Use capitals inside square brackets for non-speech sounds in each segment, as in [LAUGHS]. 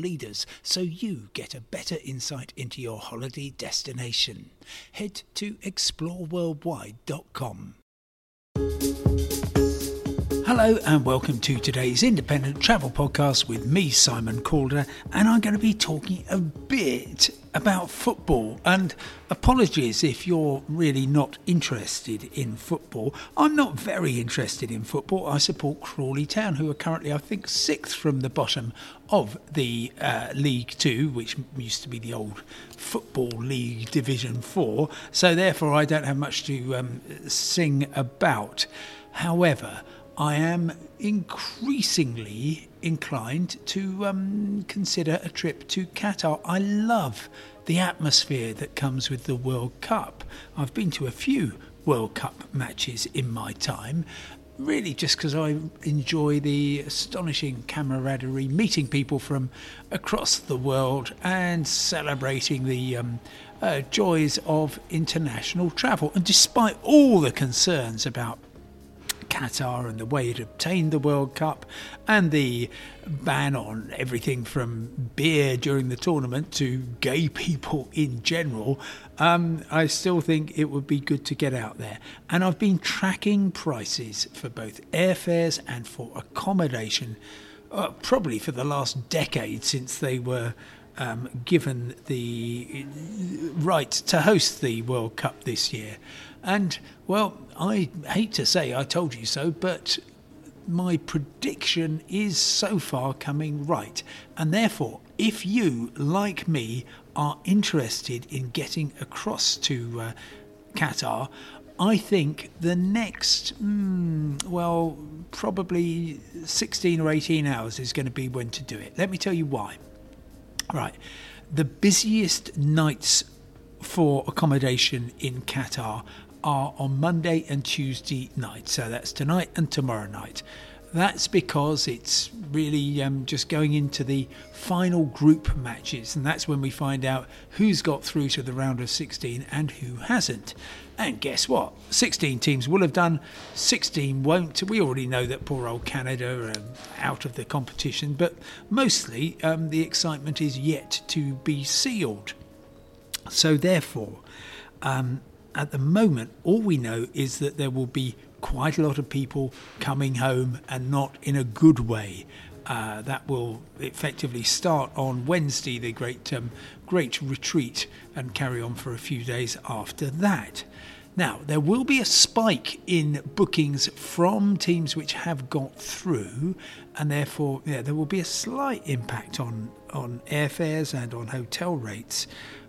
leaders so you get a better insight into your holiday destination. Head to exploreworldwide.com. Hello and welcome to today's independent travel podcast with me, Simon Calder, and I'm going to be talking a bit about football. And apologies if you're really not interested in football. I'm not very interested in football. I support Crawley Town, who are currently, I think, sixth from the bottom of the uh, League Two, which used to be the old Football League Division Four. So therefore, I don't have much to um, sing about. However, I am increasingly inclined to um, consider a trip to Qatar. I love the atmosphere that comes with the World Cup. I've been to a few World Cup matches in my time, really just because I enjoy the astonishing camaraderie, meeting people from across the world and celebrating the um, uh, joys of international travel. And despite all the concerns about Qatar and the way it obtained the World Cup and the ban on everything from beer during the tournament to gay [LAUGHS] people in general, um, I still think it would be good to get out there. And I've been tracking prices for both airfares and for accommodation uh, probably for the last decade since they were. Um, given the right to host the World Cup this year. And, well, I hate to say I told you so, but my prediction is so far coming right. And therefore, if you, like me, are interested in getting across to uh, Qatar, I think the next, mm, well, probably 16 or 18 hours is going to be when to do it. Let me tell you why. Right. The busiest nights for accommodation in Qatar are on Monday and Tuesday night. So that's tonight and tomorrow night. That's because it's really um, just going into the final group matches, and that's when we find out who's got through to the round of 16 and who hasn't. And guess what? 16 teams will have done, 16 won't. We already know that poor old Canada are out of the competition, but mostly um, the excitement is yet to be sealed. So, therefore, um, at the moment, all we know is that there will be quite a lot of people coming home and not in a good way. Uh, that will effectively start on Wednesday, the great um, great retreat, and carry on for a few days after that. Now, there will be a spike in bookings from teams which have got through, and therefore, yeah, there will be a slight impact on, on airfares and on hotel rates.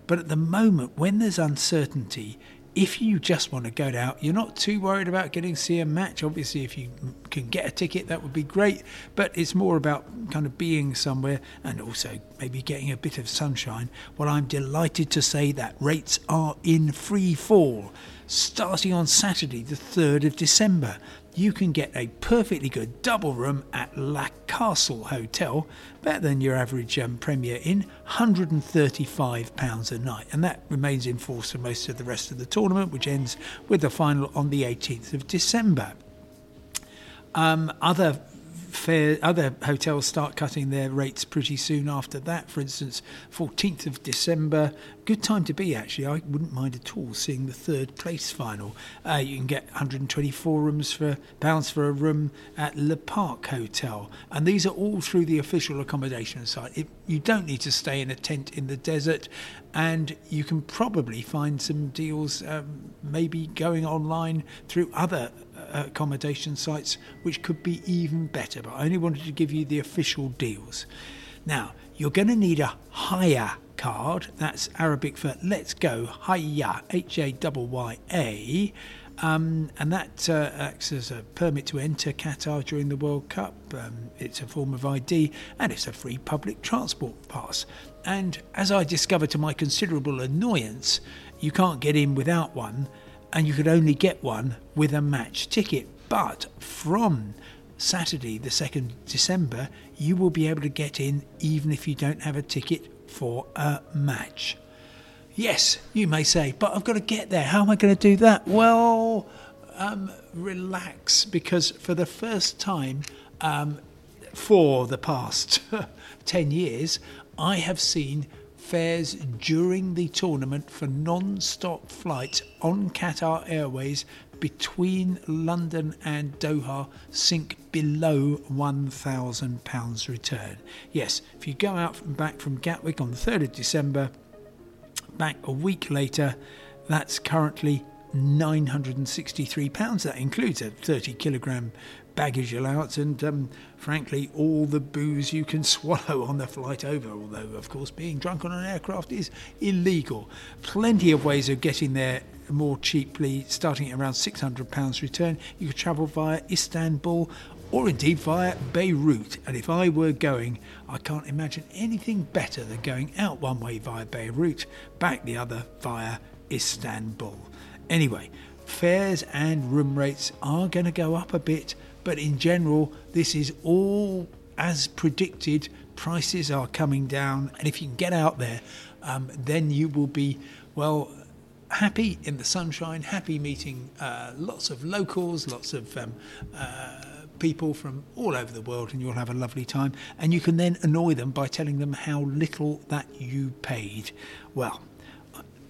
But at the moment, when there's uncertainty, if you just want to go out, you're not too worried about getting see a match. Obviously, if you can get a ticket, that would be great. But it's more about kind of being somewhere and also maybe getting a bit of sunshine. Well, I'm delighted to say that rates are in free fall. Starting on Saturday, the 3rd of December, you can get a perfectly good double room at La Castle Hotel, better than your average um, Premier Inn, £135 a night. And that remains in force for most of the rest of the tournament, which ends with the final on the 18th of December. Um, other fair, other hotels start cutting their rates pretty soon after that. For instance, 14th of December, good time to be actually. I wouldn't mind at all seeing the third place final. Uh, you can get 124 rooms for pounds for a room at Le Parc Hotel, and these are all through the official accommodation site. It, you don't need to stay in a tent in the desert, and you can probably find some deals, um, maybe going online through other accommodation sites, which could be even better. But I only wanted to give you the official deals. Now, you're going to need a Hayya card. That's Arabic for let's go, Hayya, H A Y Y A. Um, and that uh, acts as a permit to enter Qatar during the World Cup. Um, it's a form of ID and it's a free public transport pass. And as I discovered to my considerable annoyance, you can't get in without one, and you could only get one with a match ticket. But from Saturday, the 2nd December, you will be able to get in even if you don't have a ticket for a match. Yes, you may say, but I've got to get there. How am I going to do that? Well, um, relax, because for the first time um, for the past [LAUGHS] 10 years, I have seen fares during the tournament for non stop flights on Qatar Airways between London and Doha sink below £1,000 return. Yes, if you go out from back from Gatwick on the 3rd of December, back a week later, that's currently £963. That includes a 30 kilogram baggage allowance and, um, frankly, all the booze you can [LAUGHS] swallow on the flight over. Although, of course, being drunk on an aircraft is illegal. Plenty of ways of getting there more cheaply, starting at around £600 return. You could travel via Istanbul or indeed via Beirut. And if I were going, I can't imagine anything better than going out one way via Beirut, back the other via Istanbul. Anyway, fares and room rates are going to go up a bit, but in general, this is all as predicted. Prices are coming down, and if you can get out there, um, then you will be, well, happy in the sunshine, happy meeting uh, lots of locals, lots of um, uh, people from all over the world, and you'll have a lovely time. And you can then annoy them by telling them how little that you paid. Well,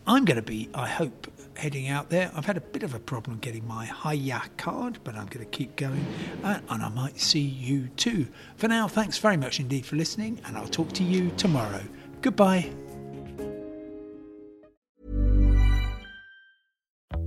I'm going to be, I hope, heading out there. I've had a bit of a problem getting my Hayya card, but I'm going to keep going, uh, and I might see you too. For now, thanks very much indeed for listening, and I'll talk to you tomorrow. Goodbye.